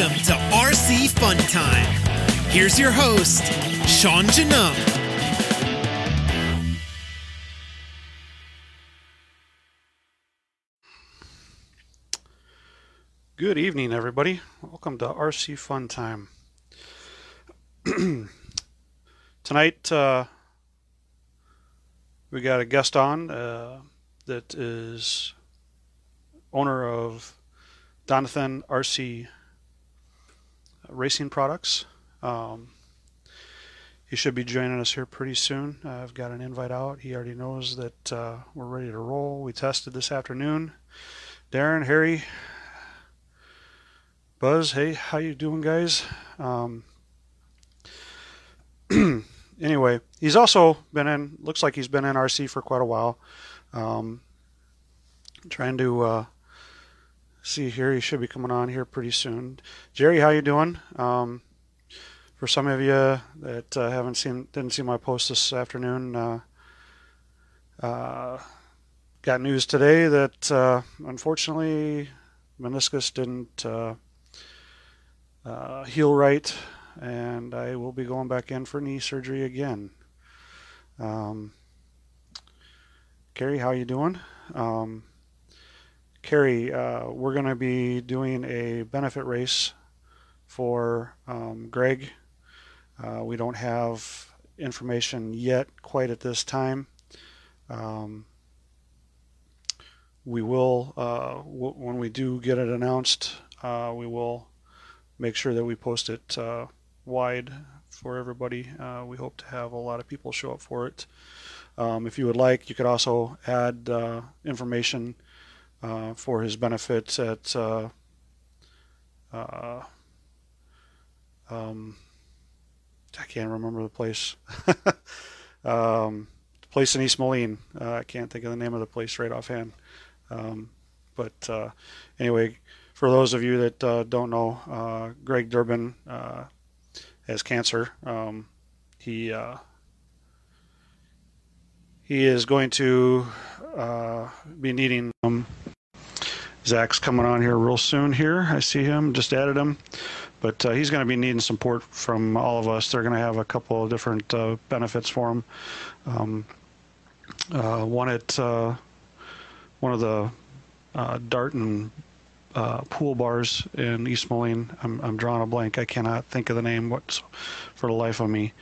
Welcome to RC Fun Time. Here's your host, Sean Janum. Good evening, everybody. Welcome to RC Fun Time. Tonight, uh, we got a guest on uh, that is owner of Donathen RC Racing Products. Um, he should be joining us here pretty soon. I've got an invite out. He already knows that uh, we're ready to roll. We tested this afternoon. Darren, Harry, Buzz, hey, how you doing, guys? Um, anyway, he's also been in. Looks like he's been in RC for quite a while. Um, trying to uh, see here. He should be coming on here pretty soon. Jerry, how you doing? Um, for some of you that uh, haven't seen, didn't see my post this afternoon, uh, uh, got news today that uh, unfortunately meniscus didn't uh, uh, heal right, and I will be going back in for knee surgery again. Um, how you doing? Um, Carrie, uh, we're going to be doing a benefit race for um, Greg. Uh, we don't have information yet quite at this time. Um, we will, uh, w- when we do get it announced, uh, we will make sure that we post it uh, wide for everybody. Uh, we hope to have a lot of people show up for it. Um, if you would like, you could also add information uh, for his benefit at uh, uh, um, I can't remember the place. um, the place in East Moline. Uh, I can't think of the name of the place right offhand. Um, but uh, anyway, for those of you that uh, don't know, Greg Durbin has cancer. Um, he he is going to be needing. Um, Zac's coming on here real soon. Here, I see him. Just added him, but uh, he's going to be needing support from all of us. They're going to have a couple of different uh, benefits for him. Um, uh, one at uh, one of the uh, Dart and uh, pool bars in East Moline. I'm, I'm drawing a blank. I cannot think of the name what's for the life of me.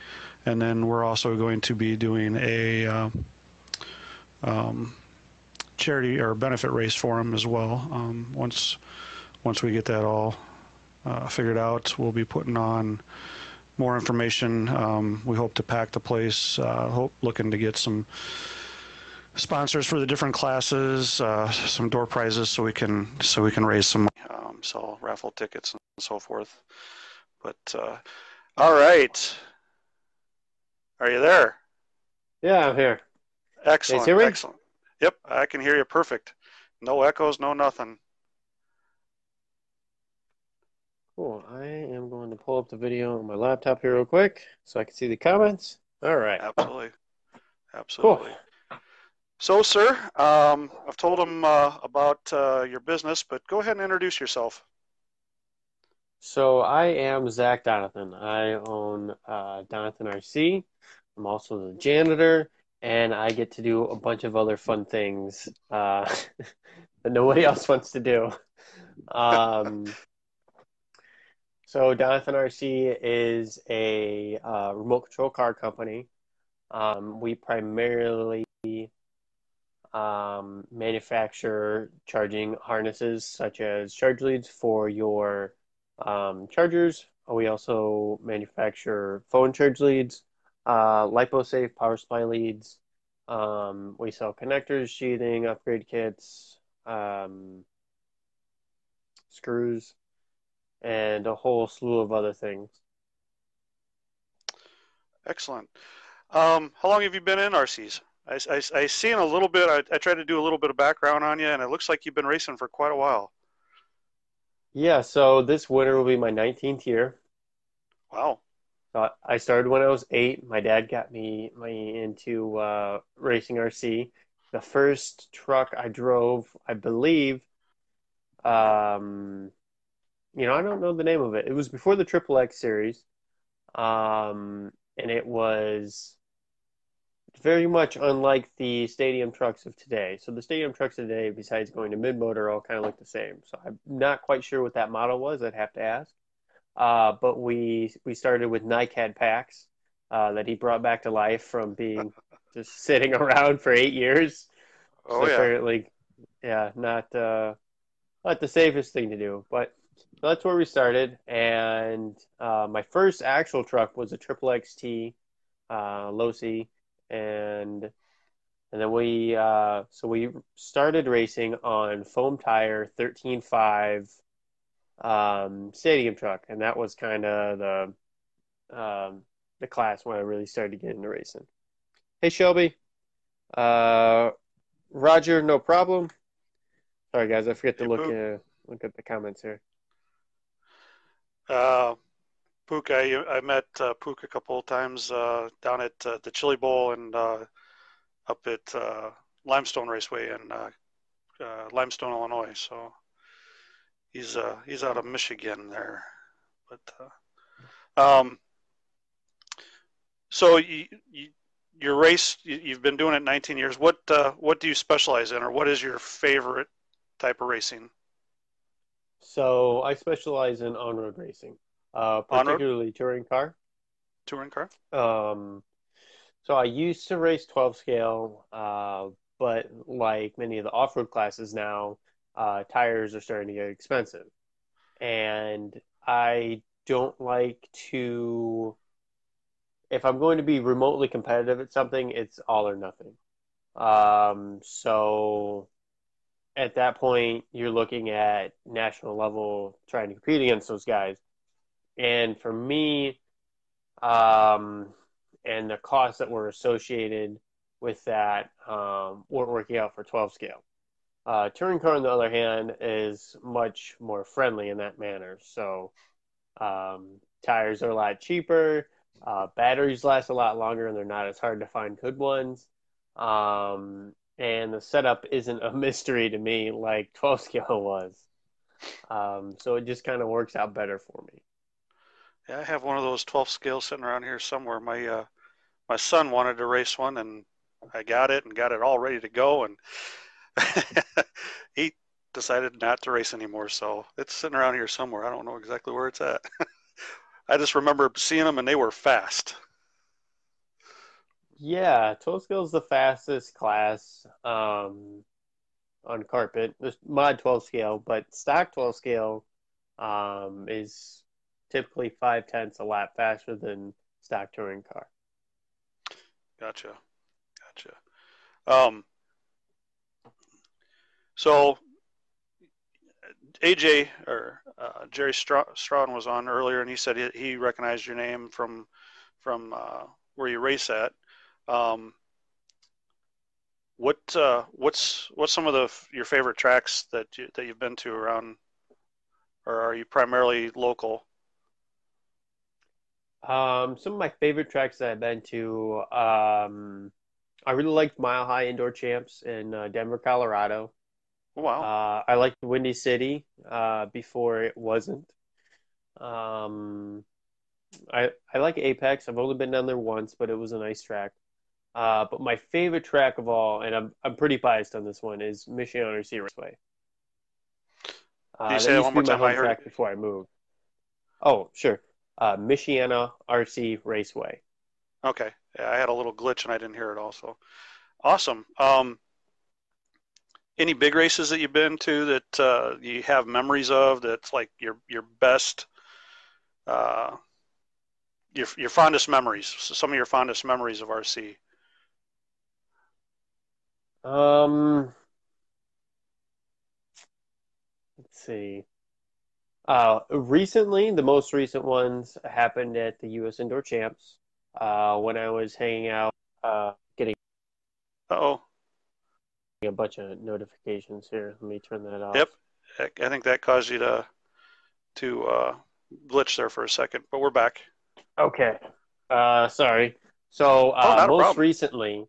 And then we're also going to be doing a um, charity or benefit race for him as well. Um, once once we get that all uh, figured out, we'll be putting on more information. Um, we hope to pack the place. Uh, hope looking to get some sponsors for the different classes, uh, some door prizes, so we can so we can raise some money, um, sell raffle tickets and so forth. But uh, all right, are you there? Yeah, I'm here. Excellent, excellent. Yep, I can hear you perfect. No echoes, no nothing. Cool. I am going to pull up the video on my laptop here real quick so I can see the comments. All right. Absolutely, absolutely. Cool. So, sir, um, I've told him uh, about uh, your business, but go ahead and introduce yourself. So I am Zac Donathen. I own uh, Donathen RC. I'm also the janitor, and I get to do a bunch of other fun things uh, that nobody else wants to do. Um, so Donathen RC is a uh, remote control car company. Um, we primarily um, manufacture charging harnesses such as charge leads for your um, chargers. We also manufacture phone charge leads, uh, LipoSafe power supply leads. Um, we sell connectors, sheathing, upgrade kits, um, screws, and a whole slew of other things. Excellent. Um, how long have you been in RCs? I, I, I seen a little bit. I, I tried to do a little bit of background on you, and it looks like you've been racing for quite a while. Yeah, so this winter will be my 19th year. Wow. So I started when I was eight. My dad got me, me into uh, racing RC. The first truck I drove, I believe, um, you know, I don't know the name of it. It was before the Triple X series, um, and it was very much unlike the stadium trucks of today. So the stadium trucks of today, besides going to mid motor, all kind of look the same. So I'm not quite sure what that model was. I'd have to ask. Uh, but we we started with NICAD packs uh, that he brought back to life from being just sitting around for eight years. Oh so yeah. apparently, yeah, not uh, not the safest thing to do, but that's where we started. And uh, my first actual truck was a triple XT uh, Losi, and and then we uh, so we started racing on foam tire 13.5 um, stadium truck, and that was kind of the um, the class when I really started to get into racing. Hey Shelby, uh, Roger, no problem. Sorry guys, I forget to Hey, look uh, look at the comments here. Uh, Pook, I, I met uh, Pook a couple of times uh, down at uh, the Chili Bowl and uh, up at uh, Limestone Raceway in uh, uh, Limestone, Illinois. So he's uh, he's out of Michigan there, but uh, um, so you, you your race you, you've been doing it 19 years. What uh, what do you specialize in, or what is your favorite type of racing? So I specialize in on-road racing, uh, On-road? particularly touring car. Touring car? Um, so I used to race 12 scale, uh, but like many of the off-road classes now, uh, tires are starting to get expensive, and I don't like to. If I'm going to be remotely competitive at something, it's all or nothing. Um, so at that point, you're looking at national level trying to compete against those guys. And for me, um, and the costs that were associated with that um, weren't working out for 12 scale. Uh, touring car, on the other hand, is much more friendly in that manner. So um, tires are a lot cheaper, uh, batteries last a lot longer, and they're not as hard to find good ones. Um, and the setup isn't a mystery to me like 12 scale was. Um, so it just kind of works out better for me. Yeah, I have one of those 12 scales sitting around here somewhere. My uh, my son wanted to race one, and I got it and got it all ready to go, and he decided not to race anymore. So it's sitting around here somewhere. I don't know exactly where it's at. I just remember seeing them, and they were fast. Yeah, 12 scale is the fastest class um, on carpet. There's mod 12 scale, but stock 12 scale um, is typically five tenths a lap faster than stock touring car. Gotcha, gotcha. Um, so AJ or uh, Jerry Strawn was on earlier, and he said he, he recognized your name from from uh, where you race at. Um, what uh, what's what's some of the your favorite tracks that you, that you've been to around, or are you primarily local? Um, some of my favorite tracks that I've been to, um, I really liked Mile High Indoor Champs in uh, Denver, Colorado. Oh, wow, Uh, I liked Windy City uh, before it wasn't. Um, I I like Apex. I've only been down there once, but it was a nice track. Uh, but my favorite track of all, and I'm I'm pretty biased on this one, is Michiana RC Raceway. Uh, you say that one more my time? I heard track before I moved. Oh, sure. Uh, Michiana RC Raceway. okay. Yeah, I had a little glitch and I didn't hear it. Also, awesome. Um, any big races that you've been to that uh, you have memories of? That's like your your best, uh, your your fondest memories. Some of your fondest memories of RC. Um, let's see. Uh, recently, the most recent ones happened at the U.S. Indoor Champs. Uh, when I was hanging out, uh, getting Oh, a bunch of notifications here. Let me turn that off. Yep. I think that caused you to to uh, glitch there for a second, but we're back. Okay. Uh, sorry. So, Oh, uh, a most recently,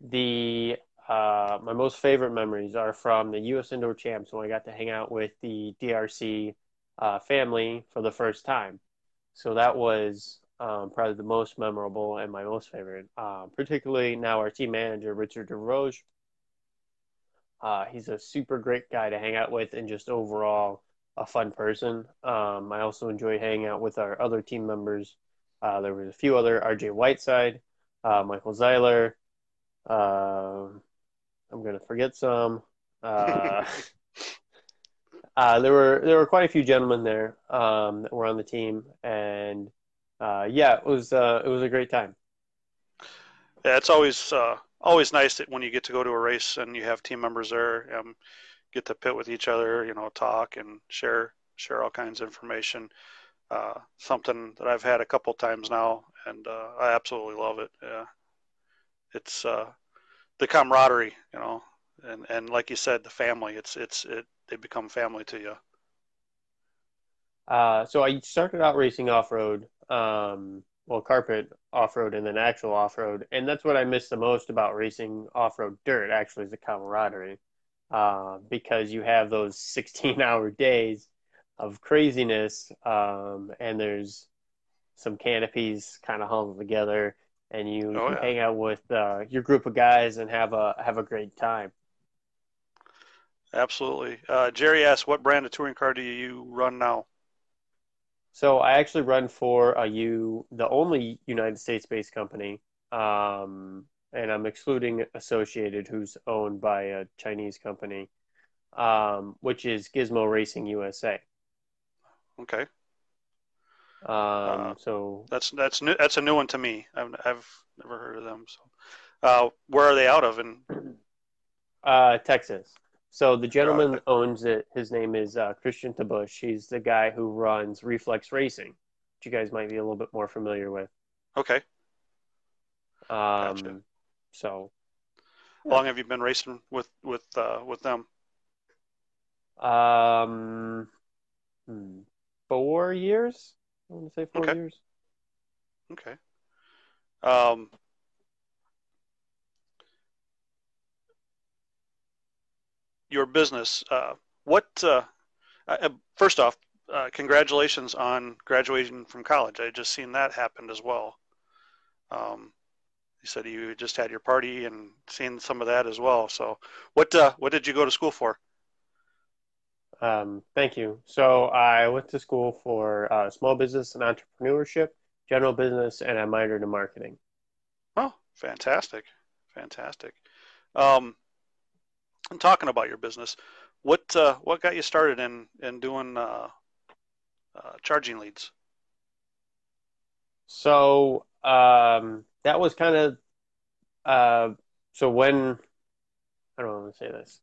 the uh, my most favorite memories are from the U.S. Indoor Champs when I got to hang out with the DRC uh, family for the first time. So that was um, probably the most memorable and my most favorite. Um, particularly now, our team manager Richard DeRoche. Uh, he's a super great guy to hang out with, and just overall a fun person. Um, I also enjoy hanging out with our other team members. Uh, there was a few other RJ Whiteside, uh, Michael Zeiler. Uh, I'm gonna forget some. Uh, uh, there were there were quite a few gentlemen there um, that were on the team, and uh, yeah, it was it was a great time. Yeah, it's always always nice that when you get to go to a race and you have team members there, um, get to pit with each other, you know, talk and share share all kinds of information. Uh, something that I've had a couple times now, and uh, I absolutely love it. Yeah, it's uh, the camaraderie, you know, and and like you said, the family. It's it's it they become family to you. Uh, so I started out racing off road, um, well, carpet off road, and then actual off road, and that's what I miss the most about racing off road dirt. Actually, is the camaraderie, uh, because you have those sixteen hour days of craziness, um, and there's some canopies kind of huddled together, and you, oh, yeah. hang out with uh, your group of guys and have a have a great time. Absolutely. Uh, Jerry asks, "What brand of touring car do you run now?" So I actually run for a U, the only United States-based company, um, and I'm excluding Associated, who's owned by a Chinese company, um, which is Gizmo Racing USA. Okay. Um, uh, so that's that's new. That's a new one to me. I've I've never heard of them. So, uh, where are they out of? In uh, Texas. So the gentleman owns it. His name is uh, Christian Tabush. He's the guy who runs Reflex Racing, which you guys might be a little bit more familiar with. Okay. Um. Gotcha. So. How long have you been racing with with uh, with them? Um, hmm, four years. I want to say four okay. years. Okay. Um, your business. Uh, what? Uh, uh, first off, uh, congratulations on graduating from college. I just seen that happen as well. Um, you said you just had your party and seen some of that as well. So, what uh, what did you go to school for? Um, thank you. So I went to school for uh, small business and entrepreneurship, general business, and I minored in marketing. Oh, fantastic, fantastic. Um, and talking about your business, what uh, what got you started in in doing uh, uh, charging leads? So um, that was kind of uh, so when I don't want to say this.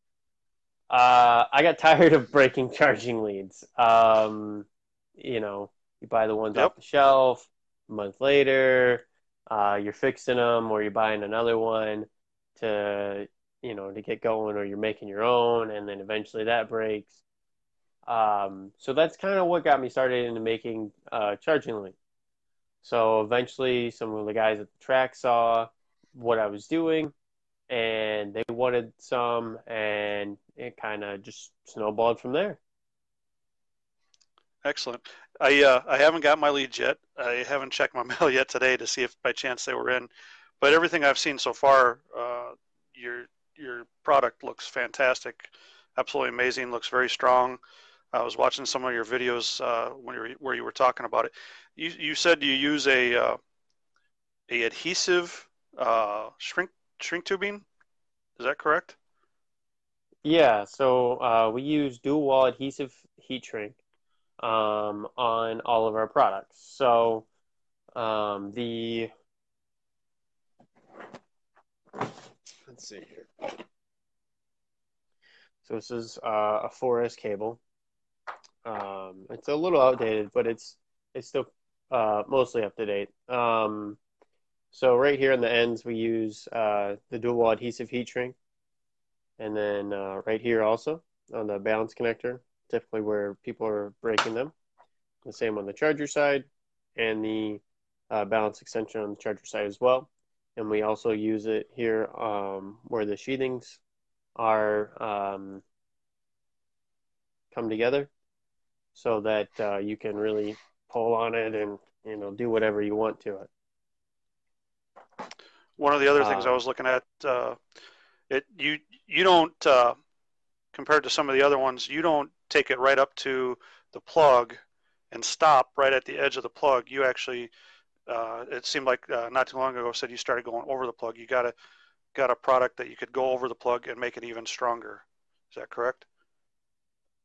Uh, I got tired of breaking charging leads. Um, you know, you buy the ones yep. off the shelf. A month later, uh, you're fixing them, or you're buying another one to you know to get going, or you're making your own, and then eventually that breaks. Um, so that's kind of what got me started into making uh, charging leads. So eventually, some of the guys at the track saw what I was doing, and they wanted some, and it kind of just snowballed from there. Excellent. I uh, I haven't got my leads yet. I haven't checked my mail yet today to see if by chance they were in, but everything I've seen so far, uh, your your product looks fantastic, absolutely amazing. Looks very strong. I was watching some of your videos uh, when you were, where you were talking about it. You you said you use a uh, a adhesive uh, shrink shrink tubing. Is that correct? Yeah, so uh, we use dual wall adhesive heat shrink um, on all of our products. So um, the let's see here. So this is uh, a 4S cable. Um, it's a little outdated, but it's it's still uh, mostly up to date. Um, so right here on the ends, we use uh, the dual wall adhesive heat shrink. And then uh, right here also on the balance connector, typically where people are breaking them. The same on the charger side and the uh, balance extension on the charger side as well. And we also use it here um, where the sheathings are um, come together. so that uh, you can really pull on it and you know do whatever you want to it. One of the other things I Um, was looking at, uh, it you you don't uh, compared to some of the other ones, you don't take it right up to the plug and stop right at the edge of the plug. You actually, uh, it seemed like uh, not too long ago said you started going over the plug. You got a got a product that you could go over the plug and make it even stronger. Is that correct?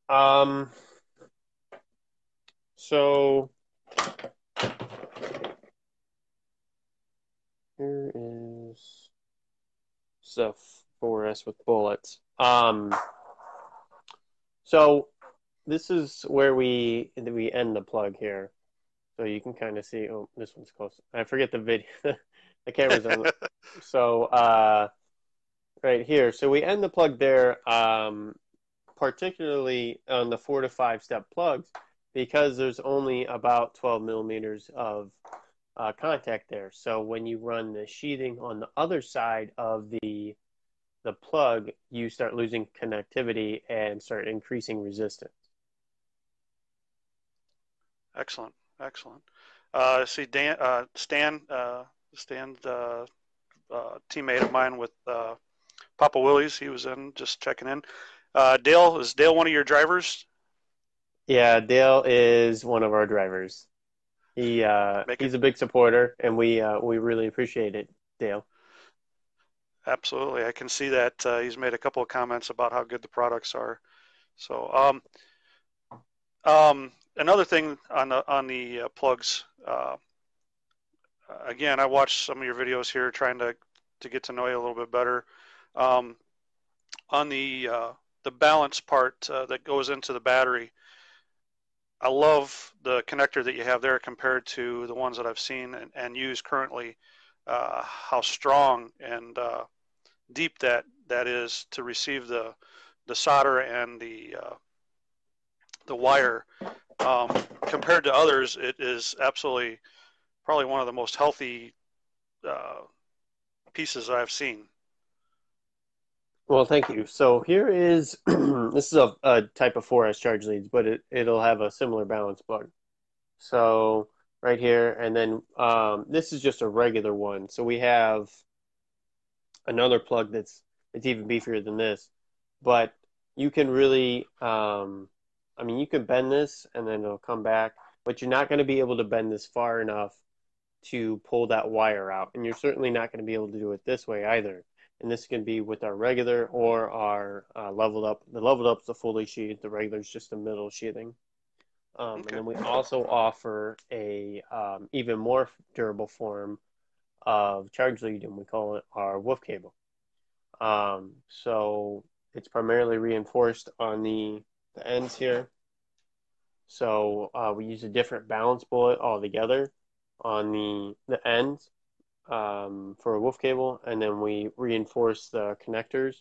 Um, so here is stuff for us with bullets. Um, so this is where we we end the plug here. So you can kind of see. Oh, this one's close. I forget the video. the camera's on. so uh, right here. So we end the plug there. Um, particularly on the four to five step plugs, because there's only about 12 millimeters of uh, contact there. So when you run the sheathing on the other side of the the plug, you start losing connectivity and start increasing resistance. Excellent, excellent. Uh, see, Dan, uh, Stan, uh, Stan, uh, uh, teammate of mine with uh, Papa Willie's, he was in just checking in. Uh, Dale, is Dale one of your drivers? Yeah, Dale is one of our drivers. He uh, he's a big supporter, and we uh, we really appreciate it, Dale. Absolutely, I can see that. Uh, he's made a couple of comments about how good the products are. So, um, um, another thing on the on the uh, plugs. Uh, again, I watched some of your videos here, trying to to get to know you a little bit better. Um, on the uh, the balance part uh, that goes into the battery, I love the connector that you have there compared to the ones that I've seen and, and use currently. Uh, how strong and uh, deep that that is to receive the the solder and the the wire um, compared to others it is absolutely probably one of the most healthy uh, pieces I've seen Well, thank you. So here is this is a, a type of 4S charge leads, but it, it'll have a similar balance plug. So right here, and then um, this is just a regular one. So we have another plug that's it's even beefier than this, but you can really, um, I mean, you can bend this and then it'll come back, but you're not going to be able to bend this far enough to pull that wire out, and you're certainly not going to be able to do it this way either and this can be with our regular or our uh, leveled up. The leveled up is the fully sheathed. The regular is just a middle sheathing. Um, Okay. And then we also offer a um, even more durable form of charge lead, and we call it our wolf cable. Um, so it's primarily reinforced on the, the ends here. So uh, we use a different balance bullet altogether on the the ends um, for a wolf cable, and then we reinforce the connectors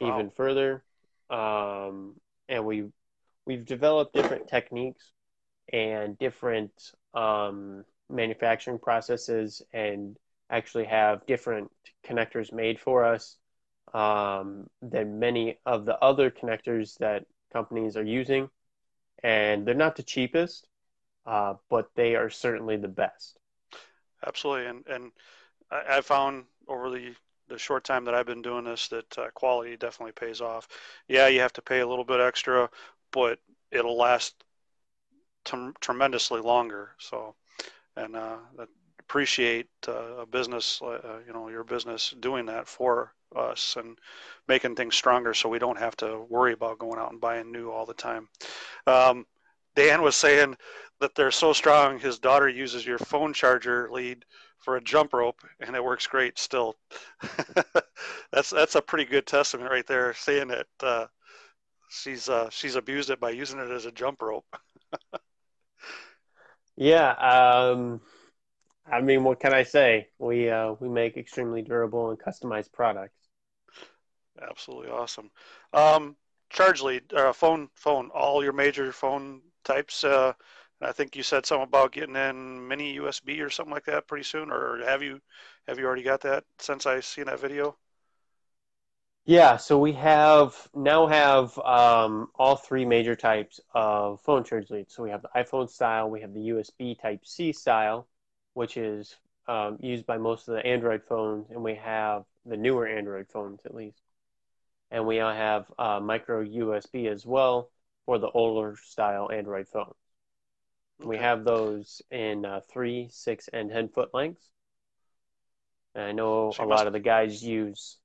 even further. Um, and we we've developed different techniques and different um, manufacturing processes, and actually have different connectors made for us um, than many of the other connectors that companies are using. And they're not the cheapest, uh, but they are certainly the best. absolutely and and I, I found over the the short time that I've been doing this that uh, quality definitely pays off yeah you have to pay a little bit extra but it'll last tem- tremendously longer so and uh, appreciate uh, a business uh, you know your business doing that for us and making things stronger so we don't have to worry about going out and buying new all the time um, Dan was saying that they're so strong his daughter uses your phone charger lead for a jump rope and it works great still that's that's a pretty good testament right there saying that uh, she's uh, she's abused it by using it as a jump rope Yeah, um, I mean, what can I say? We uh, we make extremely durable and customized products. Absolutely awesome um, charge lead uh, phone phone all your major phone types uh, I think you said something about getting in mini USB or something like that pretty soon or have you have you already got that since I seen that video Yeah, so we have now have um, all three major types of phone charge leads. So we have the iPhone style, we have the USB Type C style, which is um, used by most of the Android phones, and we have the newer Android phones at least. And we now have uh, micro USB as well for the older style Android phones. We have those in uh, three, six, and ten foot lengths. And I know So a lot of the guys use.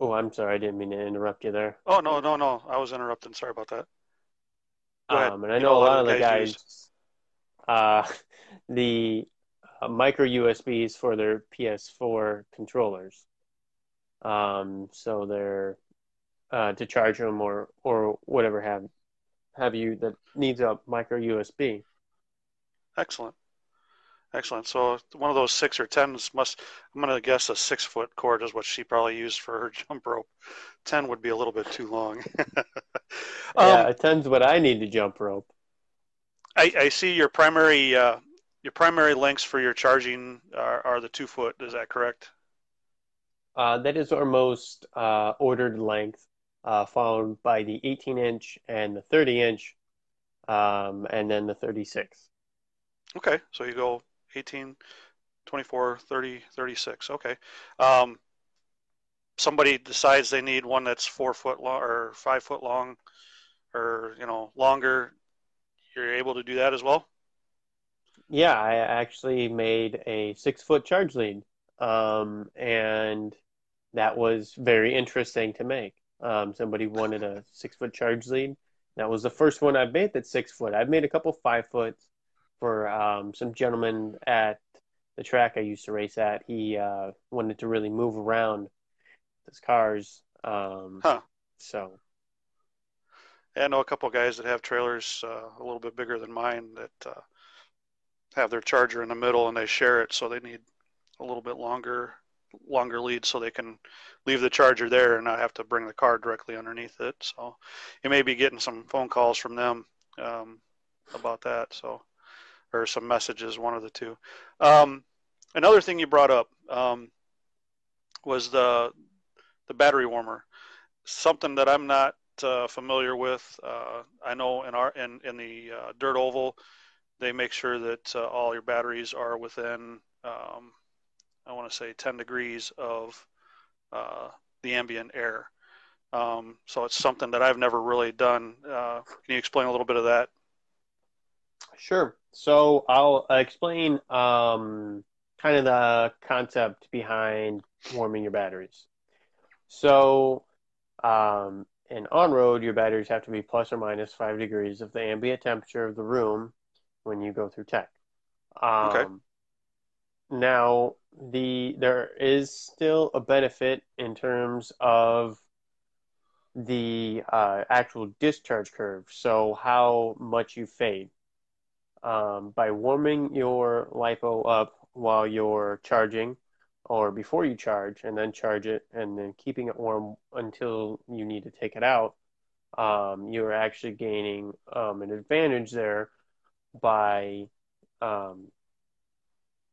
Oh, I'm sorry, I didn't mean to interrupt you there. Oh no, no, no! I was interrupting. Sorry about that. Um, and I You know, know, a lot of the guys guys, uh, the uh, micro USBs for their PS4 controllers. Um, so they're uh, to charge them or or whatever have have you that needs a micro USB. Excellent, excellent. So one of those six or tens must. I'm gonna guess a six foot cord is what she probably used for her jump rope. Ten would be a little bit too long. yeah, um, it tends what I need to jump rope. I, I see your primary uh, your primary lengths for your charging are, are the two foot. Is that correct? Uh, that is our most uh, ordered length, uh, followed by the 18 inch and the 30 inch, um, and then the 36. Okay, so you go 18, 24, 30, 36. Okay. Um, somebody decides they need one that's four foot long or five foot long or, you know, longer. You're able to do that as well? Yeah, I actually made a six foot charge lead, um, and that was very interesting to make. Um, somebody wanted a six foot charge lead. That was the first one I've made that's six foot. I've made a couple five foot for um, some gentleman at the track I used to race at. He uh, wanted to really move around his cars. Um, Huh. So, Yeah, I know a couple of guys that have trailers uh, a little bit bigger than mine that uh, have their charger in the middle and they share it, so they need a little bit longer longer lead so they can leave the charger there and not have to bring the car directly underneath it. So you may be getting some phone calls from them um, about that. So or some messages, one of the two. Um, another thing you brought up um, was the the battery warmer, something that I'm not uh, familiar with. Uh, I know in our in in the uh, dirt oval, they make sure that uh, all your batteries are within um, I want to say 10 degrees of uh, the ambient air. Um, so it's something that I've never really done. Uh, can you explain a little bit of that? Sure. So I'll explain um, kind of the concept behind warming your batteries. So um, in on road, your batteries have to be plus or minus five degrees of the ambient temperature of the room when you go through tech. Um, Okay. Now, the there is still a benefit in terms of the uh, actual discharge curve. So how much you fade um, by warming your lipo up while you're charging or before you charge and then charge it and then keeping it warm until you need to take it out um, you're actually gaining um, an advantage there by um,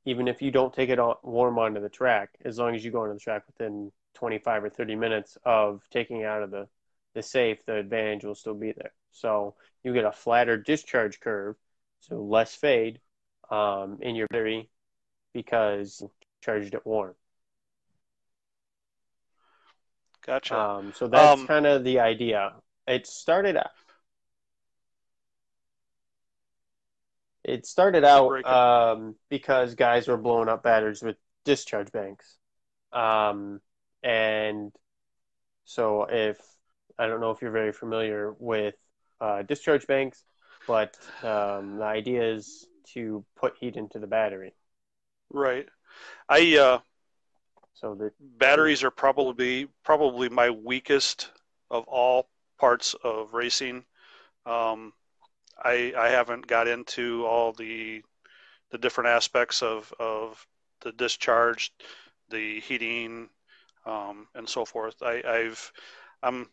even if you don't take it on, warm onto the track as long as you go onto the track within 25 or 30 minutes of taking out of the, the safe the advantage will still be there so you get a flatter discharge curve so less fade um, in your battery because you charged it warm. Gotcha. Um, so that's Um, kind of the idea. It started it started out um, because guys were blowing up batteries with discharge banks, um, and so if I don't know if you're very familiar with uh, discharge banks, but um, the idea is to put heat into the battery. right. I uh, So the batteries are probably probably my weakest of all parts of racing. Um, I I haven't got into all the the different aspects of of the discharge, the heating, um, and so forth. I, I've I'm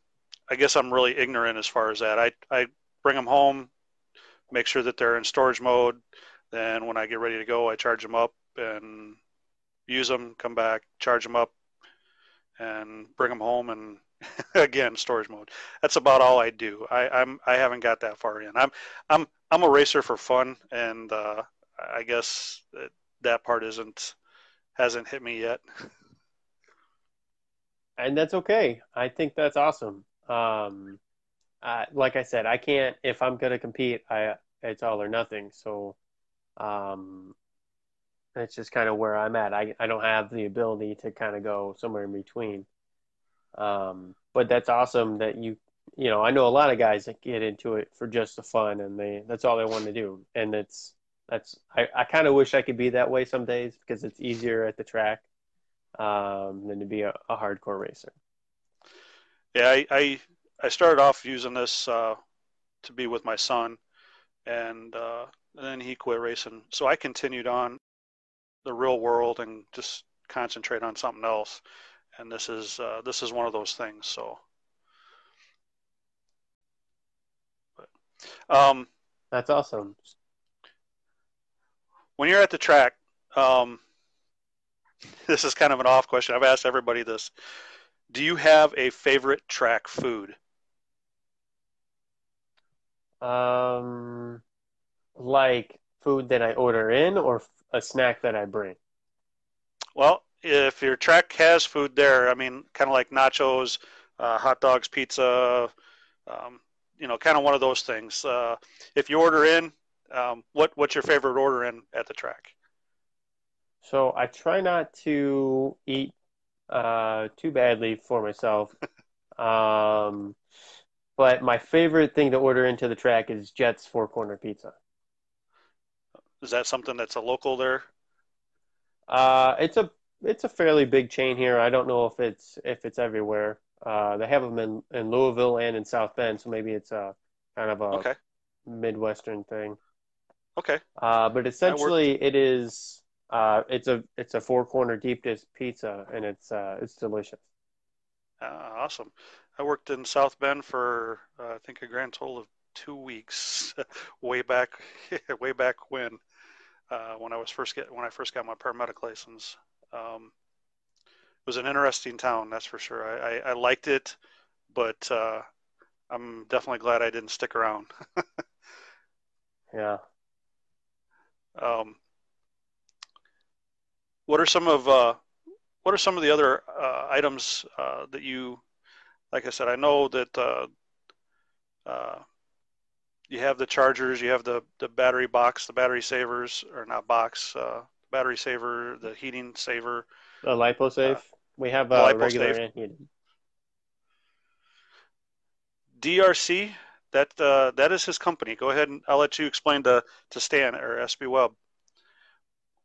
I guess I'm really ignorant as far as that. I I bring them home, make sure that they're in storage mode. Then when I get ready to go, I charge them up and use them, come back, charge them up, and bring them home, and again storage mode. That's about all I do. I, I'm I haven't got that far in. I'm I'm I'm a racer for fun, and uh, I guess that, that part isn't hasn't hit me yet. and that's okay. I think that's awesome. Um, uh, like I said, I can't if I'm gonna compete. I it's all or nothing. So, um, that's just kind of where I'm at. I I don't have the ability to kind of go somewhere in between. Um, but that's awesome that you you know I know a lot of guys that get into it for just the fun and they that's all they want to do and it's that's I, I kind of wish I could be that way some days because it's easier at the track um, than to be a, a hardcore racer. Yeah, I, I, I started off using this uh, to be with my son, and, uh, and then he quit racing. So I continued on the real world and just concentrate on something else. And this is uh, this is one of those things. So, but, um, that's awesome. When you're at the track, um, this is kind of an off question. I've asked everybody this. Do you have a favorite track food? Um, like food that I order in or a snack that I bring? Well, if your track has food there, I mean, kind of like nachos, uh, hot dogs, pizza, um, you know, kind of one of those things. Uh, if you order in, um, what what's your favorite order in at the track? So I try not to eat uh, too badly for myself. um, but my favorite thing to order into the track is Jet's Four Corner Pizza. Is that something that's a local there? Uh, it's a it's a fairly big chain here. I don't know if it's if it's everywhere. Uh, they have them in, in Louisville and in South Bend, so maybe it's a kind of a okay. midwestern thing. Okay. Uh, but essentially, it is uh, it's a it's a four corner deep dish pizza, and it's uh, it's delicious. Uh, awesome. I worked in South Bend for uh, I think a grand total of two weeks, way back way back when uh, when I was first get when I first got my paramedic license. Um, it was an interesting town, that's for sure. I, I, I liked it, but uh, I'm definitely glad I didn't stick around. yeah. Um, what are some of uh, what are some of the other uh, items uh, that you, like I said, I know that uh, uh, you have the chargers, you have the the battery box, the battery savers, or not box, uh, battery saver, the heating saver, the LipoSafe. we have a regular heated. DRC, that that is his company. Go ahead and I'll let you explain to to Stan or SB Webb.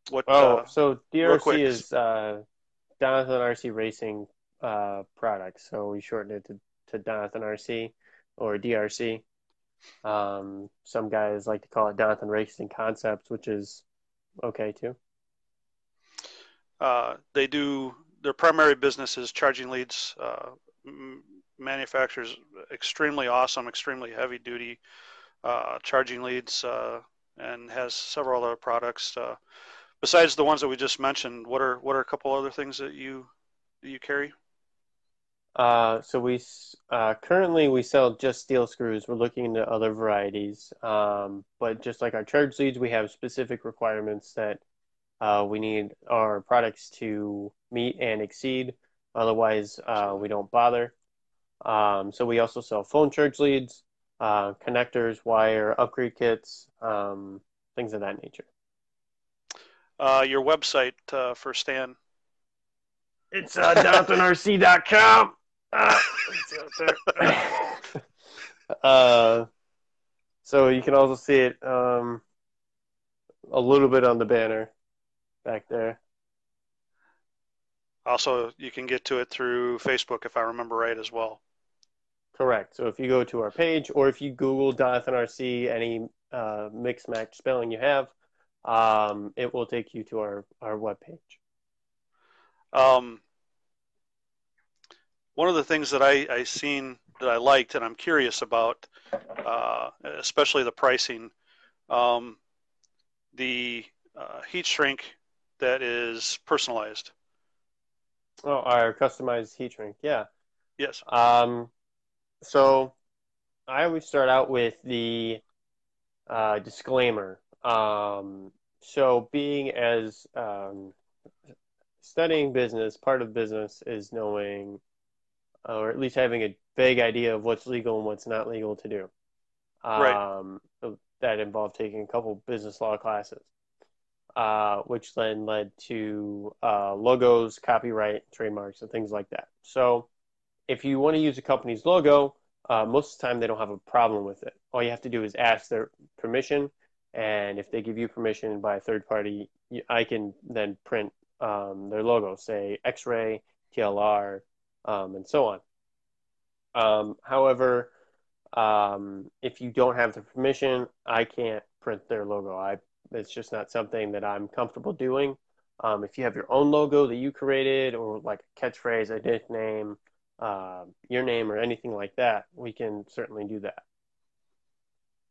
What? Oh, uh, so DRC is uh, Donathen RC Racing uh, product. So we shortened it to, to Donathen RC or DRC. Um, some guys like to call it Donathen Racing Concepts, which is okay too. Uh, they do their primary business is charging leads. Uh, manufacturers extremely awesome, extremely heavy duty uh, charging leads, uh, and has several other products. Besides the ones that we just mentioned, what are what are a couple other things that you you carry? Uh, so we uh, currently we sell just steel screws. We're looking into other varieties, um, but just like our charge leads, we have specific requirements that uh, we need our products to meet and exceed. Otherwise, uh, we don't bother. Um, so we also sell phone charge leads, uh, connectors, wire, upgrade kits, um, things of that nature uh, your website uh, for Stan? It's uh, DonathenRC.com. Uh, uh, so you can also see it um, a little bit on the banner back there. Also, you can get to it through Facebook, if I remember right, as well. Correct. So if you go to our page, or if you Google Donathen RC, any uh, mix match spelling you have, um, it will take you to our, our webpage. Um, one of the things that I, I seen that I liked and I'm curious about, uh, especially the pricing, um, the uh, heat shrink that is personalized. Oh, our customized heat shrink, yeah. Yes. Um, so I always start out with the uh, disclaimer. Um, so being as um, studying business, part of business is knowing, or at least having a vague idea of what's legal and what's not legal to do. Um, right. That involved taking a couple business law classes, uh, which then led to uh, logos, copyright, trademarks, and things like that. So if you want to use a company's logo, uh, most of the time they don't have a problem with it. All you have to do is ask their permission, and if they give you permission by a third party, I can then print um, their logo, say X-ray, TLR, um, and so on. Um, however, um, if you don't have the permission, I can't print their logo. I it's just not something that I'm comfortable doing. Um, if you have your own logo that you created, or like a catchphrase, a nickname, uh, your name or anything like that, we can certainly do that.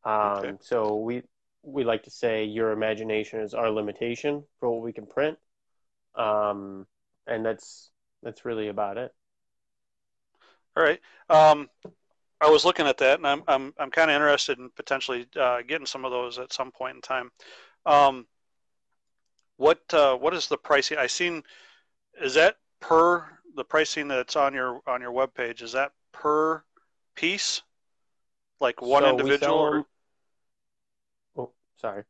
Um, okay. So we we like to say your imagination is our limitation for what we can print, um, and that's that's really about it. All right. I was looking at that, and I'm I'm I'm kind of interested in potentially uh, getting some of those at some point in time. Um, what uh, what is the pricing? I seen is that per the pricing that's on your on your web page is that per piece, like one so individual? Or... Oh, sorry.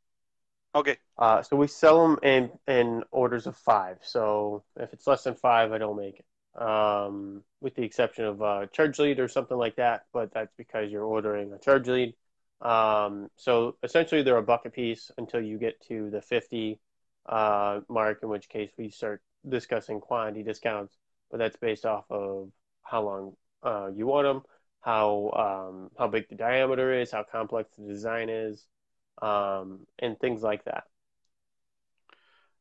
Okay. Uh, so we sell them in in orders of five. So if it's less than five, I don't make it. Um, with the exception of a charge lead or something like that, but that's because you're ordering a charge lead. Um, so essentially, they're a buck a piece until you get to the 50 uh, mark, in which case we start discussing quantity discounts but that's based off of how long uh, you want them, how um, how big the diameter is, how complex the design is, um, and things like that.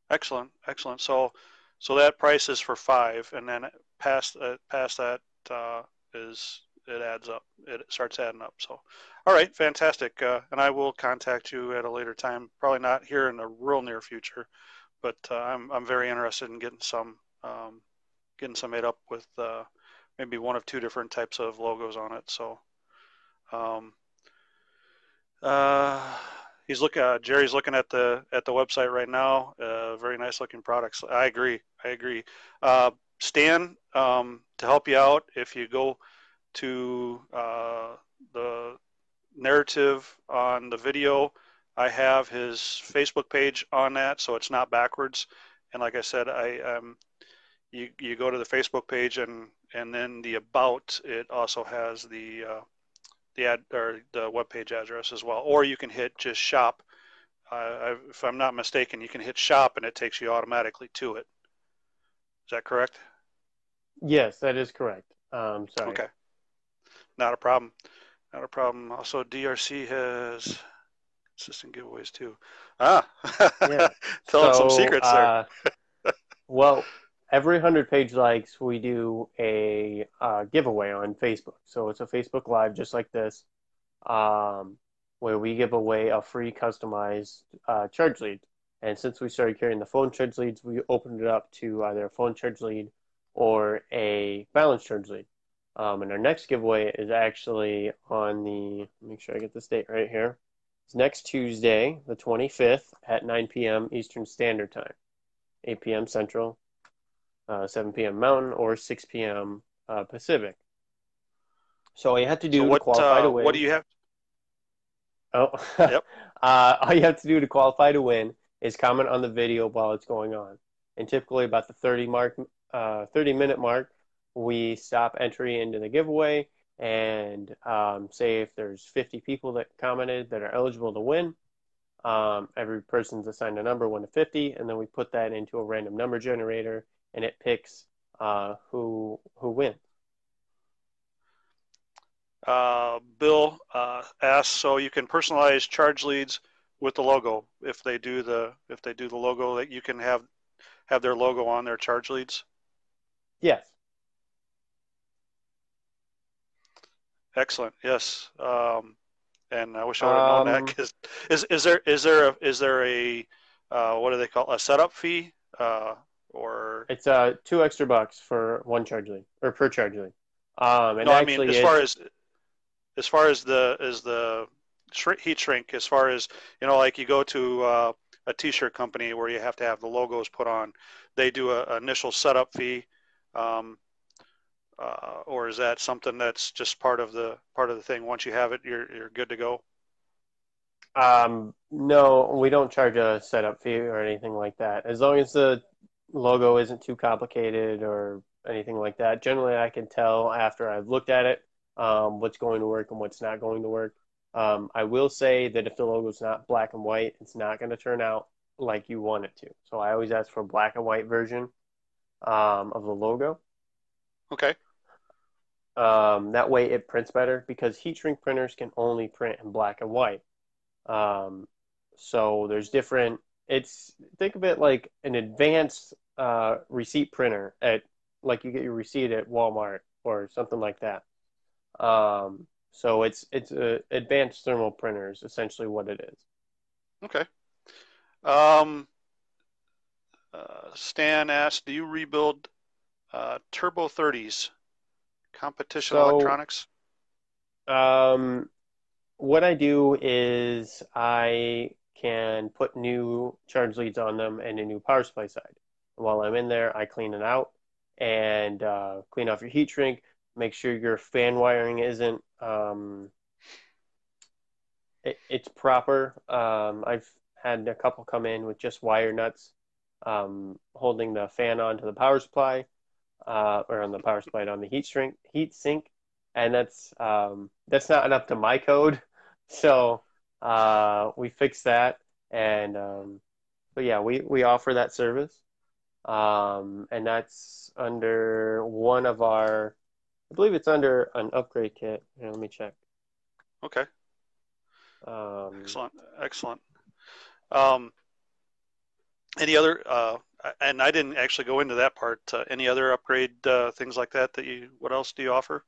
Excellent, excellent. So, so that price is for five, and then past uh, past that uh, is it adds up. It starts adding up. So, all right, fantastic. Uh, and I will contact you at a later time. Probably not here in the real near future, but uh, I'm I'm very interested in getting some um, getting some made up with uh, maybe one of two different types of logos on it. So, um, uh, he's looking. Uh, Jerry's looking at the at the website right now. Uh, very nice looking products. I agree. I agree. Uh, Stan, um, to help you out, if you go to uh, the narrative on the video, I have his Facebook page on that, so it's not backwards. And like I said, I um, you you go to the Facebook page and and then the about it also has the uh, the ad or the web page address as well. Or you can hit just shop. Uh, if I'm not mistaken, you can hit shop and it takes you automatically to it. Is that correct? Yes, that is correct. Um, sorry. Okay. Not a problem. Not a problem. Also, DRC has consistent giveaways too. Ah, yeah. telling so, some secrets uh, there. well, every 100 page likes, we do a uh, giveaway on Facebook. So it's a Facebook Live just like this, um, where we give away a free customized uh, charge lead. And since we started carrying the phone charge leads, we opened it up to either a phone charge lead or a balance charge lead. Um, and our next giveaway is actually on the, make sure I get this date right here. It's next Tuesday, the 25th at 9 p.m. Eastern Standard Time, 8 p.m. Central, uh, 7 p.m. Mountain or 6 p.m. Uh, Pacific. So all you have to do so what, to qualify to uh, win. What do you have? Oh, yep. Uh, all you have to do to qualify to win is comment on the video while it's going on. And typically, about the 30 mark, uh, 30 minute mark, we stop entry into the giveaway and um, say if there's 50 people that commented that are eligible to win. Um, every person's assigned a number, one to 50, and then we put that into a random number generator and it picks uh, who who wins. Uh, Bill uh, asks, so you can personalize charge leads with the logo if they do the if they do the logo that you can have have their logo on their charge leads. Yes. Excellent. Yes. Um, and I wish I would have known um, that because is is there is there a is there a uh, what do they call a setup fee? Uh, or it's uh two extra bucks for one charge lead or per charge lead. Um, and no, I mean as far as as far as the as the heat shrink, as far as you know, like you go to uh, a T-shirt company where you have to have the logos put on, they do a, a initial setup fee, um, uh, or is that something that's just part of the part of the thing? Once you have it, you're you're good to go. Um, no, we don't charge a setup fee or anything like that. As long as the logo isn't too complicated or anything like that. Generally, I can tell after I've looked at it um, what's going to work and what's not going to work. Um, I will say that if the logo is not black and white, it's not going to turn out like you want it to. So I always ask for a black and white version um, of the logo. Okay. Um, that way it prints better because heat shrink printers can only print in black and white. Um, so there's different. It's think of it like an advanced uh, receipt printer at like you get your receipt at Walmart or something like that. Um, so it's it's a advanced thermal printer is essentially what it is. Okay. Um, uh, Stan asked, "Do you rebuild uh, Turbo 30s competition So- electronics?" Um, what I do is I can put new charge leads on them and a new power supply side. While I'm in there, I clean it out and uh, clean off your heat shrink. Make sure your fan wiring isn't um, it, it's proper. Um, I've had a couple come in with just wire nuts um, holding the fan onto the power supply uh, or on the power supply on the heat shrink heat sink, and that's um, that's not enough to my code. So uh, we fixed that, and um, but yeah, we we offer that service, um, and that's under one of our, I believe it's under an upgrade kit. Here, let me check. Okay. Um, Excellent. Excellent. Um, any other? Uh, and I didn't actually go into that part. Uh, any other upgrade uh, things like that that you? What else do you offer?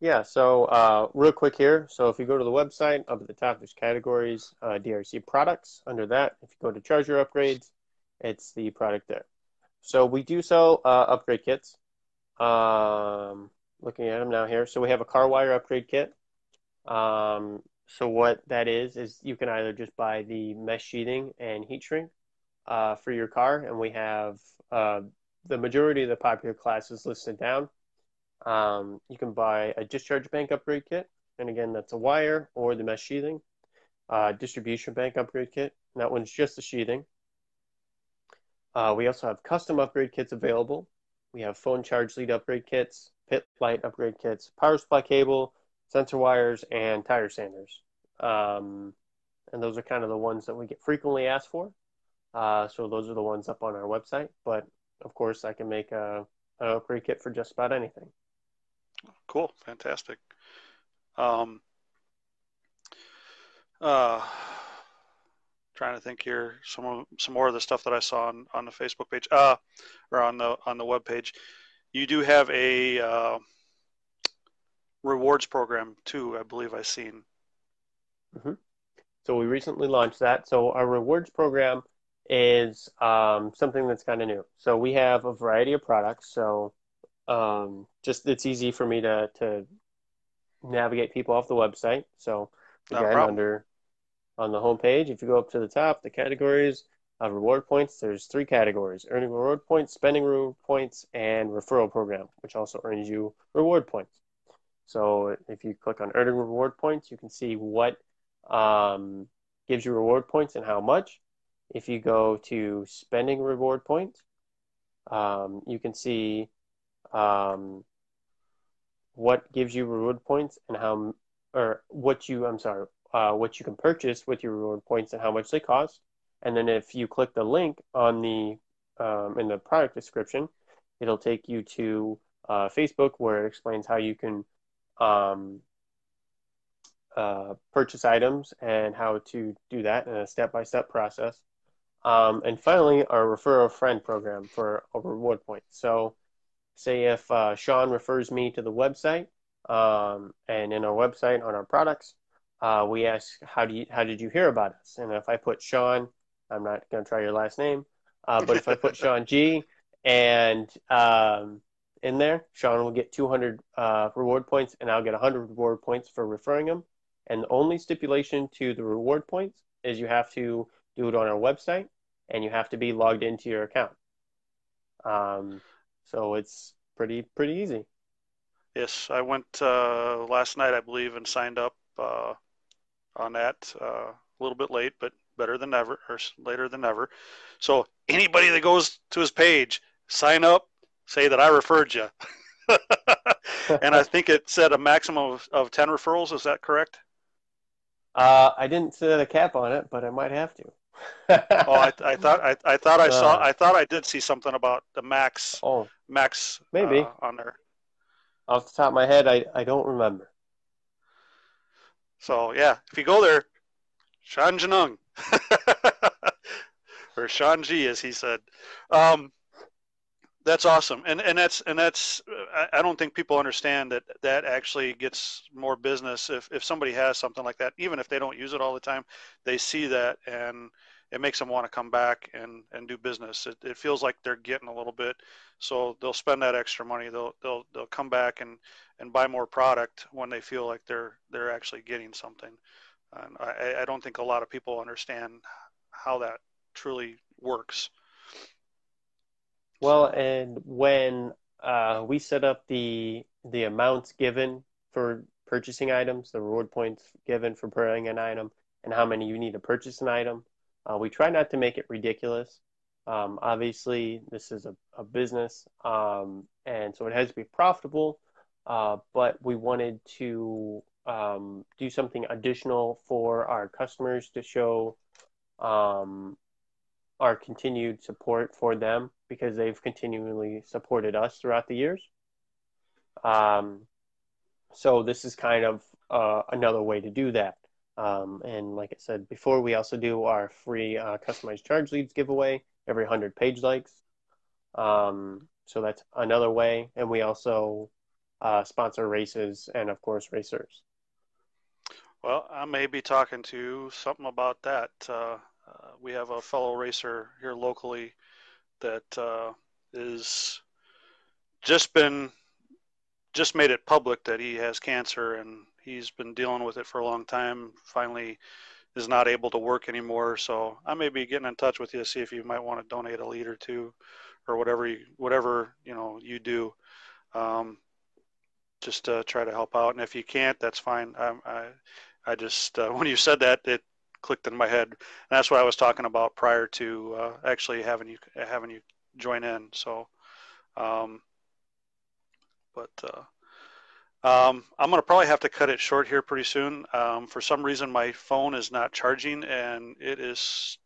Yeah, so uh, real quick here. So if you go to the website, up at the top, there's categories, uh, DRC products. Under that, if you go to charger upgrades, it's the product there. So we do sell uh, upgrade kits. Um, looking at them now here. So we have a car wire upgrade kit. Um, so what that is is you can either just buy the mesh sheathing and heat shrink uh, for your car, and we have uh, the majority of the popular classes listed down. Um, you can buy a discharge bank upgrade kit, and again, that's a wire or the mesh sheathing. Uh, distribution bank upgrade kit, and that one's just the sheathing. Uh, we also have custom upgrade kits available. We have phone charge lead upgrade kits, pit light upgrade kits, power supply cable, sensor wires, and tire sanders. Um, and those are kind of the ones that we get frequently asked for. Uh, so those are the ones up on our website. But of course, I can make a, an upgrade kit for just about anything. Cool. Fantastic. Um, uh, trying to think here. Some of, some more of the stuff that I saw on, on the Facebook page, uh, or on the on the web page. You do have a uh, rewards program too. I believe I've seen. So we recently launched that. So our rewards program is um, something that's kind of new. So we have a variety of products. So um, just it's easy for me to to navigate people off the website. So again, under on the homepage, if you go up to the top, the categories of reward points, there's three categories: earning reward points, spending reward points, and referral program, which also earns you reward points. So if you click on earning reward points, you can see what um, gives you reward points and how much. If you go to spending reward points, um, you can see um, what gives you reward points and how, or what you, I'm sorry, uh, what you can purchase with your reward points and how much they cost. And then if you click the link on the um, in the product description, it'll take you to uh, Facebook where it explains how you can um, uh, purchase items and how to do that in a step-by-step process. Um, and finally, our refer a friend program for a reward point. So, say if uh, Sean refers me to the website, um, and in our website on our products, uh, we ask how do you how did you hear about us? And if I put Sean, I'm not going to try your last name, uh, but if I put Sean G and um, in there, Sean will get 200 uh, reward points, and I'll get 100 reward points for referring him. And the only stipulation to the reward points is you have to do it on our website, and you have to be logged into your account. Um, so it's pretty pretty easy. Yes, I went uh, last night, I believe, and signed up uh, on that. Uh, a little bit late, but better than ever, or later than ever. So anybody that goes to his page, sign up, say that I referred you. and I think it said a maximum of, of 10 referrals. Is that correct? Uh, I didn't set a cap on it, but I might have to. oh, I, I, thought I, I thought I saw uh. I thought I did see something about the max. Oh, max maybe uh, on there. Off the top of my head, I, I don't remember. So yeah, if you go there, Sean Janung, or Sean G, as he said. Um, that's awesome, and and that's and that's. I don't think people understand that that actually gets more business if if somebody has something like that, even if they don't use it all the time, they see that and it makes them want to come back and and do business. It it feels like they're getting a little bit, so they'll spend that extra money. They'll they'll they'll come back and and buy more product when they feel like they're they're actually getting something. And I I don't think a lot of people understand how that truly works. Well, and when uh, we set up the the amounts given for purchasing items, the reward points given for buying an item, and how many you need to purchase an item, uh, we try not to make it ridiculous. Um, obviously, this is a, a business, um, and so it has to be profitable. Uh, but we wanted to um, do something additional for our customers to show um, our continued support for them because they've continually supported us throughout the years. Um, so this is kind of uh, another way to do that. Um, and like I said before, we also do our free uh, customized charge leads giveaway every 100 page likes. Um, so that's another way. And we also uh, sponsor races and, of course, racers. Well, I may be talking to something about that. Uh, uh, we have a fellow racer here locally that uh, is just been just made it public that he has cancer and he's been dealing with it for a long time. Finally, is not able to work anymore. So I may be getting in touch with you to see if you might want to donate a lead or two, or whatever you, whatever you know you do, um, just to try to help out. And if you can't, that's fine. I I, I just uh, when you said that, it clicked in my head. And that's what I was talking about prior to uh, actually having you having you join in. So, um, but uh, um, I'm going to probably have to cut it short here pretty soon. Um, for some reason, my phone is not charging and it is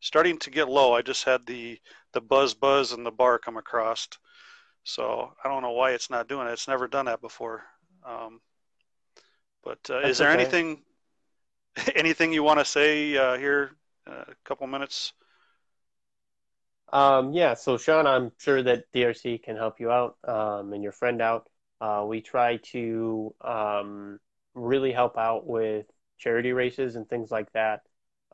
starting to get low. I just had the the buzz buzz and the bar come across. So I don't know why it's not doing it. It's never done that before. Um, but uh, is there okay. anything anything you want to say uh, here? Uh, a couple minutes. Um, yeah. So Sean, I'm sure that DRC can help you out um, and your friend out. Uh, we try to um, really help out with charity races and things like that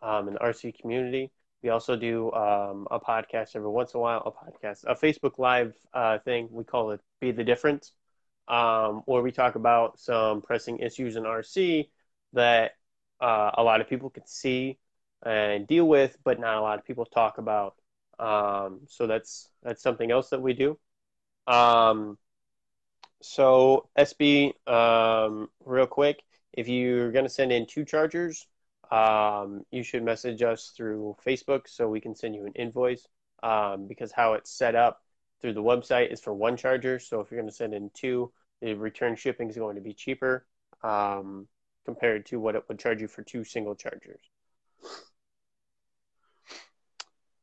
um, in the RC community. We also do um, a podcast every once in a while, a podcast, a Facebook Live uh, thing. We call it Be the Difference, um, where we talk about some pressing issues in RC that uh, a lot of people can see and deal with, but not a lot of people talk about. Um, so that's that's something else that we do. Um, so SB, um, real quick, if you're going to send in two chargers, um, you should message us through Facebook so we can send you an invoice. Um, because how it's set up through the website is for one charger. So if you're going to send in two, the return shipping is going to be cheaper. Um, compared to what it would charge you for two single chargers.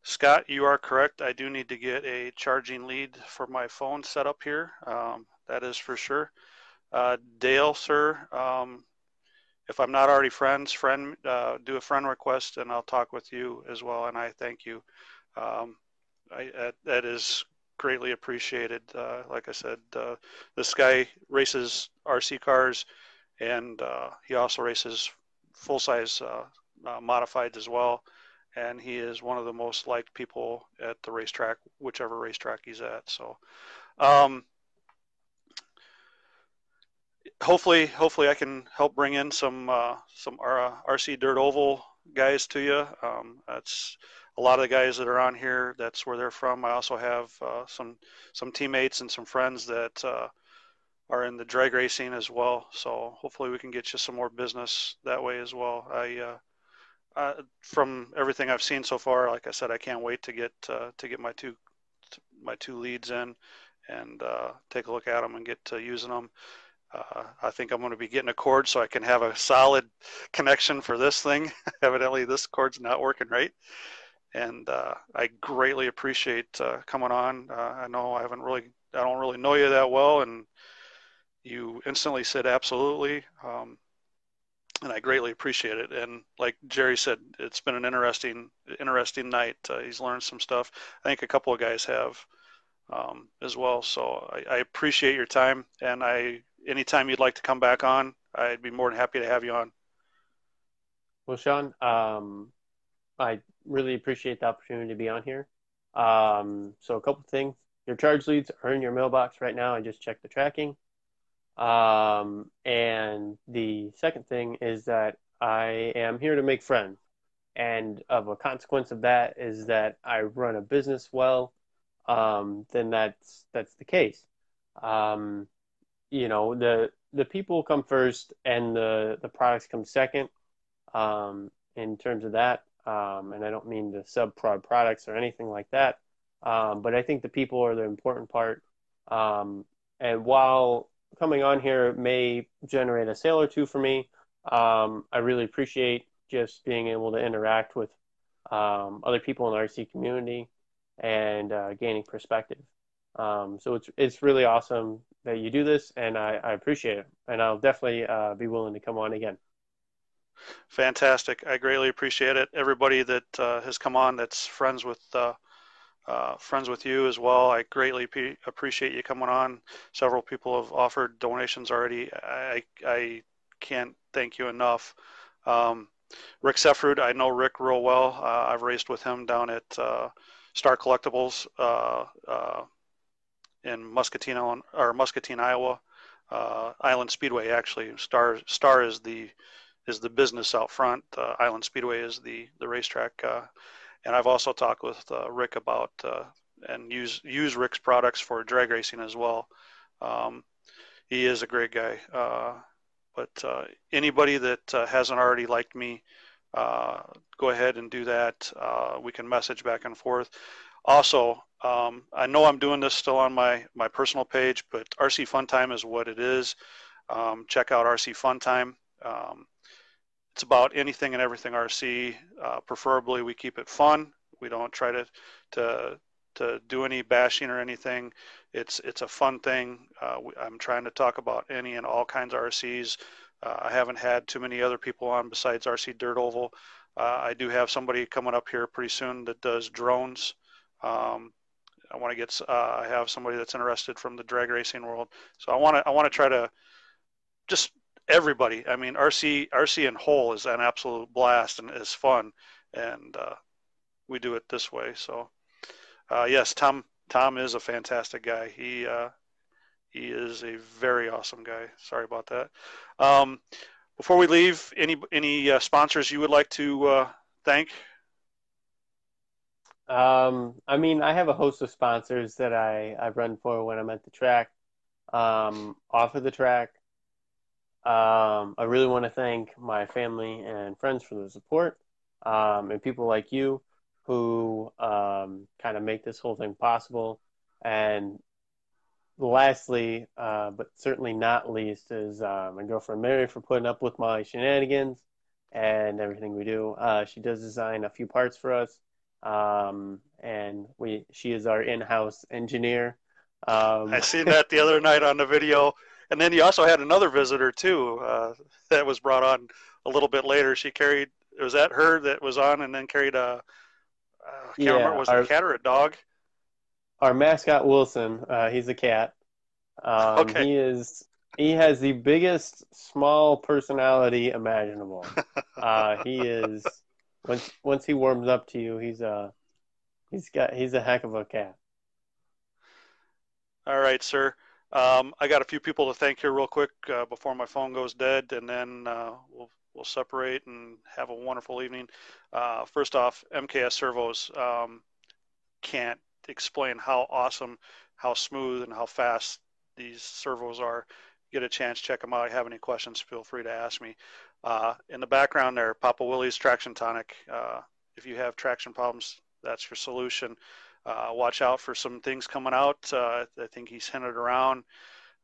Scott, you are correct. I do need to get a charging lead for my phone set up here. Um, that is for sure. Uh, Dale, sir, um, if I'm not already friends, friend, uh, do a friend request and I'll talk with you as well. And I thank you. Um, I, that, is greatly appreciated. Uh, like I said, uh, this guy races RC cars and uh, he also races full size uh, modifieds as well. And he is one of the most liked people at the racetrack, whichever racetrack he's at. So, um, hopefully, hopefully I can help bring in some uh, some RC Dirt Oval guys to you. Um, that's a lot of the guys that are on here. That's where they're from. I also have uh, some some teammates and some friends that uh, are in the drag racing as well. So hopefully we can get you some more business that way as well. I uh, uh, from everything I've seen so far, like I said, I can't wait to get uh, to get my two my two leads in and uh, take a look at them and get to using them. Uh, I think I'm going to be getting a cord so I can have a solid connection for this thing. Evidently, this cord's not working right, and uh, I greatly appreciate uh, coming on. I know I haven't really, I don't really know you that well, and you instantly said absolutely. Um, and I greatly appreciate it. And like Jerry said, it's been an interesting, interesting night. Uh, he's learned some stuff. I think a couple of guys have um, as well. So I, I, appreciate your time. And I, anytime you'd like to come back on, I'd be more than happy to have you on. Well, Sean, um, I really appreciate the opportunity to be on here. Um, so a couple things. Your charge leads are in your mailbox right now. I just checked the tracking. Um, and the second thing is that I am here to make friends. And of a consequence of that is that I run a business well, um, then that's that's the case. Um, you know, the the people come first and the, the products come second um, in terms of that. Um, and I don't mean the sub prod products or anything like that. Um, but I think the people are the important part. Um, and while coming on here may generate a sale or two for me. Um, I really appreciate just being able to interact with um, other people in the RC community and uh, gaining perspective. Um, so it's it's really awesome that you do this, and I, I appreciate it. And I'll definitely uh, be willing to come on again. Fantastic! I greatly appreciate it. Everybody that uh, has come on, that's friends with uh, uh, friends with you as well. I greatly p- appreciate you coming on. Several people have offered donations already. I, I can't thank you enough. Um, Rick Seffrud, I know Rick real well. Uh, I've raced with him down at uh, Star Collectibles in Muscatine, or Muscatine, Iowa. Uh, Island Speedway, actually. Star Star is the is the business out front. Island Speedway is the the racetrack and I've also talked with uh, Rick about uh, and use use Rick's products for drag racing as well. Um, he is a great guy. Uh, but uh, anybody that uh, hasn't already liked me, uh, go ahead and do that. we can message back and forth. Also, um, I know I'm doing this still on my my personal page, but RC Fun Time is what it is. Um, check out RC Fun Time. Um, it's about anything and everything RC. Uh, preferably, we keep it fun. We don't try to to to do any bashing or anything. It's it's a fun thing. Uh, we, I'm trying to talk about any and all kinds of RCs. Uh, I haven't had too many other people on besides RC Dirt Oval. Uh, I do have somebody coming up here pretty soon that does drones. Um, I want to get. Uh, have somebody that's interested from the drag racing world. So I want to. I want to try to just everybody. I mean, RC RC in whole is an absolute blast and is fun, and uh, we do it this way. So, uh, yes, Tom Tom is a fantastic guy. He uh, he is a very awesome guy. Sorry about that. Um, before we leave, any any uh, sponsors you would like to uh, thank? Um, I mean, I have a host of sponsors that I, I run for when I'm at the track, um, off of the track, um, I really want to thank my family and friends for the support um, and people like you who um, kind of make this whole thing possible. And lastly, uh, but certainly not least, is uh, my girlfriend Mary for putting up with my shenanigans and everything we do. Uh, she does design a few parts for us, um, and we she is our in-house engineer. Um, I seen that the other night on the video. And then you also had another visitor too uh, that was brought on a little bit later. She carried was that her that was on and then carried a uh, can't yeah, remember was our, it a cat or a dog? Our mascot Wilson, uh, he's a cat. Um, okay. He is he has the biggest small personality imaginable. uh, he is once once he warms up to you, he's a he's got he's a heck of a cat. All right, sir. Um, I got a few people to thank here real quick uh, before my phone goes dead, and then uh, we'll we'll separate and have a wonderful evening. Uh, first off, MKS Servos um, can't explain how awesome, how smooth, and how fast these servos are. Get a chance, check them out. If you have any questions, feel free to ask me. Uh, in the background there, Papa Willie's Traction Tonic. Uh, if you have traction problems, that's your solution. Uh, watch out for some things coming out. Uh, I think he's hinted around.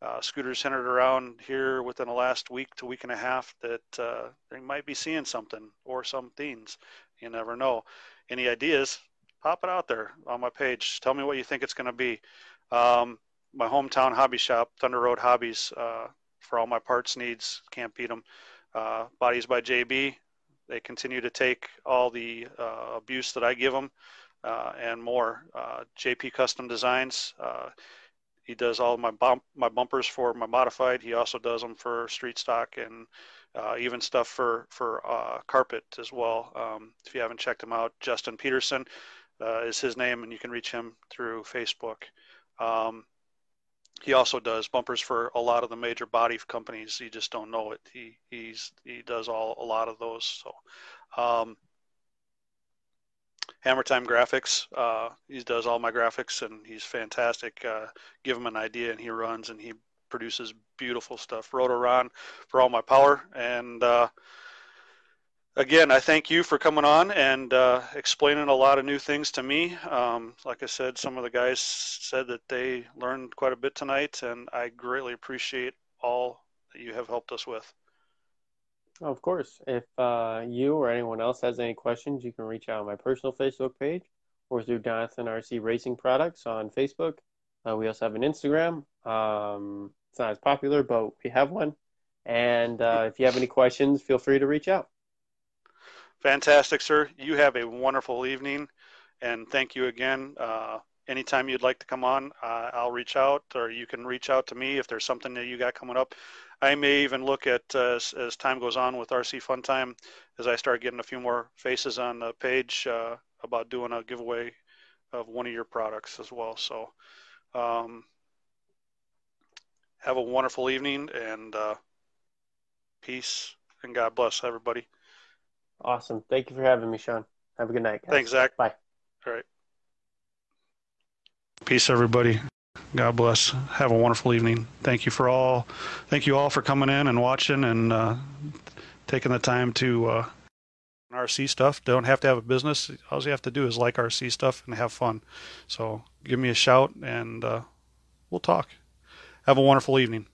Uh, scooters hinted around here within the last week to week and a half that uh, they might be seeing something or some things. You never know. Any ideas? Pop it out there on my page. Tell me what you think it's going to be. Um, my hometown hobby shop, Thunder Road Hobbies, for all my parts needs. Can't beat them. Uh, Bodies by JB. They continue to take all the abuse that I give them uh, and more. Uh, JP Custom Designs. Uh, he does all my bump my bumpers for my modified. He also does them for street stock and uh, even stuff for for uh, carpet as well. Um, if you haven't checked him out, Justin Peterson uh, is his name, and you can reach him through Facebook. Um, he also does bumpers for a lot of the major body companies. You just don't know it. He he's he does all a lot of those. So um, Hammer Time Graphics. Uh, he does all my graphics, and he's fantastic. Uh, give him an idea, and he runs, and he produces beautiful stuff. Rotoron for all my power, and uh, again, I thank you for coming on and uh, explaining a lot of new things to me. Um, like I said, some of the guys said that they learned quite a bit tonight, and I greatly appreciate all that you have helped us with. Of course. If uh, you or anyone else has any questions, you can reach out on my personal Facebook page or through Donathen RC Racing Products on Facebook. Uh, we also have an Instagram. Um, it's not as popular, but we have one. And uh, if you have any questions, feel free to reach out. Fantastic, sir. You have a wonderful evening, and thank you again. Uh, anytime you'd like to come on, uh, I'll reach out, or you can reach out to me if there's something that you got coming up. I may even look at uh, as, as, time goes on with RC Fun Time, as I start getting a few more faces on the page uh, about doing a giveaway of one of your products as well. So, um, have a wonderful evening and uh, peace and God bless everybody. Awesome. Thank you for having me, Sean. Have a good night. Guys. Thanks, Zac. Bye. All right. Peace, everybody. God bless. Have a wonderful evening. Thank you for all. Thank you all for coming in and watching and uh, taking the time to uh, RC stuff. Don't have to have a business. All you have to do is like RC stuff and have fun. So give me a shout and uh, we'll talk. Have a wonderful evening.